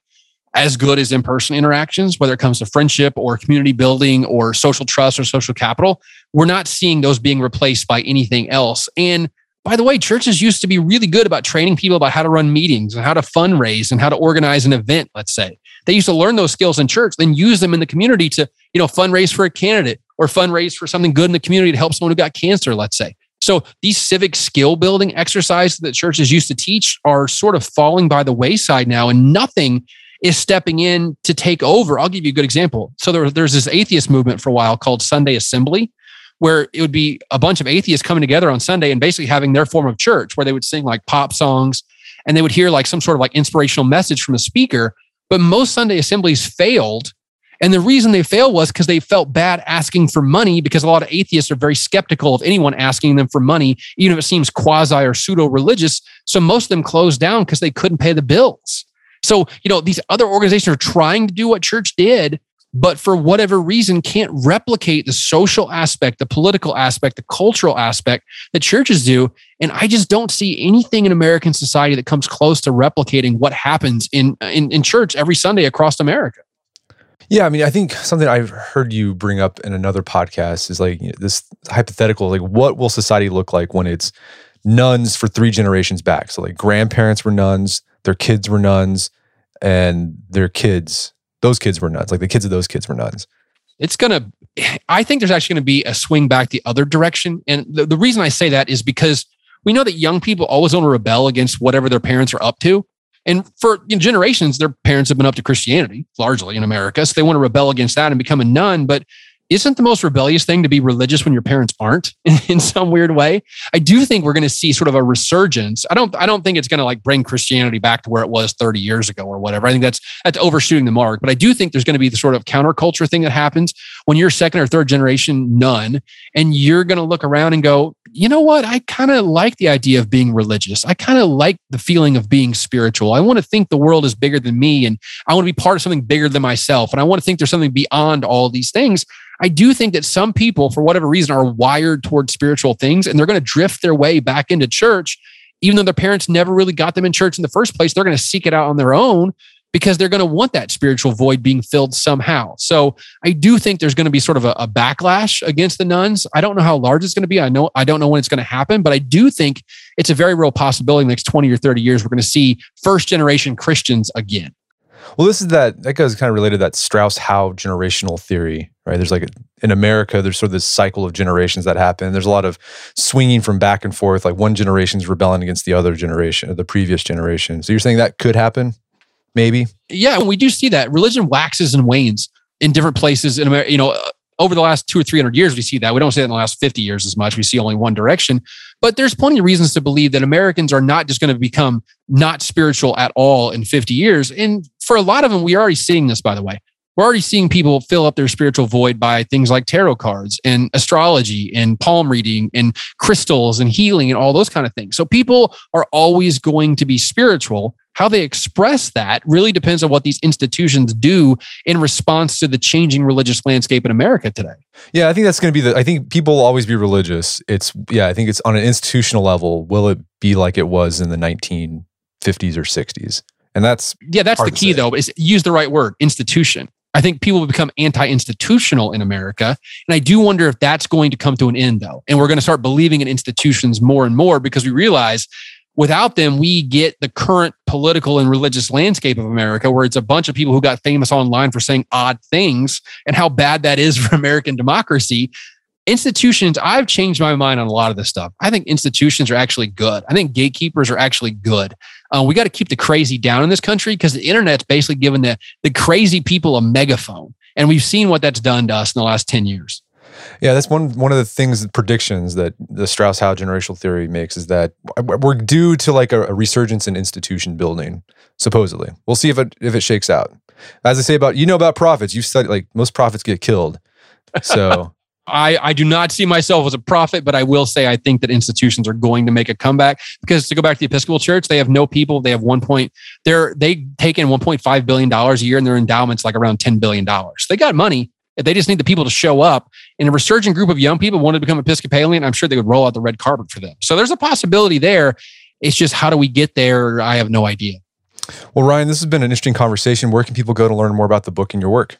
[SPEAKER 2] as good as in-person interactions, whether it comes to friendship or community building or social trust or social capital. We're not seeing those being replaced by anything else. And by the way, churches used to be really good about training people about how to run meetings and how to fundraise and how to organize an event, let's say. They used to learn those skills in church, then use them in the community to, you know, fundraise for a candidate or fundraise for something good in the community to help someone who got cancer, let's say. So these civic skill building exercises that churches used to teach are sort of falling by the wayside now, and nothing is stepping in to take over. I'll give you a good example. So there, there's this atheist movement for a while called Sunday Assembly, where it would be a bunch of atheists coming together on Sunday and basically having their form of church, where they would sing like pop songs and they would hear like some sort of like inspirational message from a speaker. But most Sunday assemblies failed and the reason they failed was because they felt bad asking for money because a lot of atheists are very skeptical of anyone asking them for money, even if it seems quasi or pseudo religious. So most of them closed down because they couldn't pay the bills. So, you know, these other organizations are trying to do what church did, but for whatever reason can't replicate the social aspect, the political aspect, the cultural aspect that churches do. And I just don't see anything in American society that comes close to replicating what happens in, in, in church every Sunday across America.
[SPEAKER 1] Yeah, I mean, I think something I've heard you bring up in another podcast is like you know, this hypothetical, like what will society look like when it's nones for three generations back? So like grandparents were nones, their kids were nones, and their kids, those kids were nones. Like the kids of those kids were nones.
[SPEAKER 2] It's gonna. I think there's actually to be a swing back the other direction, and the, the reason I say that is because we know that young people always want to rebel against whatever their parents are up to. And for you know, generations, their parents have been up to Christianity largely in America. So they want to rebel against that and become a none. But isn't the most rebellious thing to be religious when your parents aren't in some weird way i do think we're going to see sort of a resurgence i don't i don't think it's going to like bring christianity back to where it was 30 years ago or whatever i think that's that's overshooting the mark but i do think there's going to be the sort of counterculture thing that happens when you're second or third generation none and you're going to look around and go you know what? I kind of like the idea of being religious. I kind of like the feeling of being spiritual. I want to think the world is bigger than me and i want to be part of something bigger than myself and i want to think there's something beyond all these things. I do think that some people, for whatever reason, are wired towards spiritual things and they're going to drift their way back into church, even though their parents never really got them in church in the first place. They're going to seek it out on their own because they're going to want that spiritual void being filled somehow. So I do think there's going to be sort of a, a, backlash against the nones. I don't know how large it's going to be. I know I don't know when it's going to happen, but I do think it's a very real possibility in the next 20 or 30 years we're going to see first generation Christians again.
[SPEAKER 1] Well, this is that that goes kind of related to that Strauss Howe generational theory, right? There's like a, in America, there's sort of this cycle of generations that happen. There's a lot of swinging from back and forth, like one generation's rebelling against the other generation, the previous generation. So you're saying that could happen, maybe?
[SPEAKER 2] Yeah, we do see that religion waxes and wanes in different places in America. You know, uh, over the last two or three hundred years, we see that. We don't see that in the last fifty years as much. We see only one direction. But there's plenty of reasons to believe that Americans are not just going to become not spiritual at all in 50 years. And for a lot of them, we're already seeing this, by the way. We're already seeing people fill up their spiritual void by things like tarot cards and astrology and palm reading and crystals and healing and all those kind of things. So people are always going to be spiritual. How they express that really depends on what these institutions do in response to the changing religious landscape in America today.
[SPEAKER 1] Yeah, I think that's going to be the. I think people will always be religious. It's yeah, I think it's on an institutional level. Will it be like it was in the 1950s or 60s? And that's
[SPEAKER 2] yeah, that's the key though. Is use the right word, institution. I think people become anti-institutional in America, and I do wonder if that's going to come to an end though, and we're going to start believing in institutions more and more because we realize without them, we get the current political and religious landscape of America, where it's a bunch of people who got famous online for saying odd things and how bad that is for American democracy institutions, I've changed my mind on a lot of this stuff. I think institutions are actually good. I think gatekeepers are actually good. Uh, we got to keep the crazy down in this country because the internet's basically given the, the crazy people a megaphone. And we've seen what that's done to us in the last 10 years.
[SPEAKER 1] Yeah, that's one one of the things predictions that the Strauss Howe generational theory makes is that we're due to like a, a, resurgence in institution building. Supposedly, we'll see if it if it shakes out. As I say about you know about prophets, you've studied like most prophets get killed. So
[SPEAKER 2] I, I do not see myself as a prophet, but I will say I think that institutions are going to make a comeback because to go back to the Episcopal Church, they have no people. They have one point. They're they take in 1.5 billion dollars a year, and their endowments like around 10 billion dollars. They got money. They just need the people to show up. And a resurgent group of young people wanted to become Episcopalian. I'm sure they would roll out the red carpet for them. So there's a possibility there. It's just how do we get there? I have no idea.
[SPEAKER 1] Well, Ryan, this has been an interesting conversation. Where can people go to learn more about the book and your work?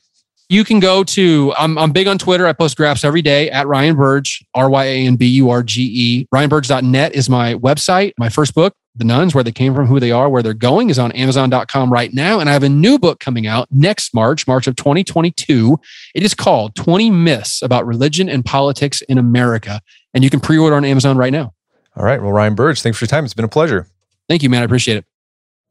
[SPEAKER 2] You can go to I'm, I'm big on twitter. I post graphs every day at ryan burge r-y-a-n-b-u-r-g-e ryanburge.net is my website my first book the nones where they came from who they are where they're going is on amazon.com right now. And i have a new book coming out next march march of 2022 it is called 20 myths about religion and politics in america. And you can pre-order on amazon right now.
[SPEAKER 1] All right. Well ryan burge thanks for your time. It's been a pleasure.
[SPEAKER 2] Thank you man. I appreciate it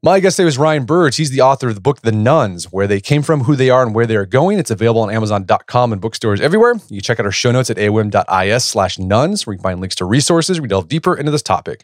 [SPEAKER 1] my guest today was Ryan Burge. He's the author of the book The Nones, Where They Came From, Who They Are, and Where They Are Going. It's available on Amazon.com and bookstores everywhere. You can check out our show notes at aom.is slash nones, where you can find links to resources. We delve deeper into this topic.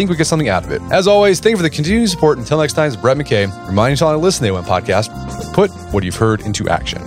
[SPEAKER 1] would get something out of it. As always, thank you for the continued support. Until next time, it's Brett McKay reminding you to listen to the AOM podcast. Put what you've heard into action.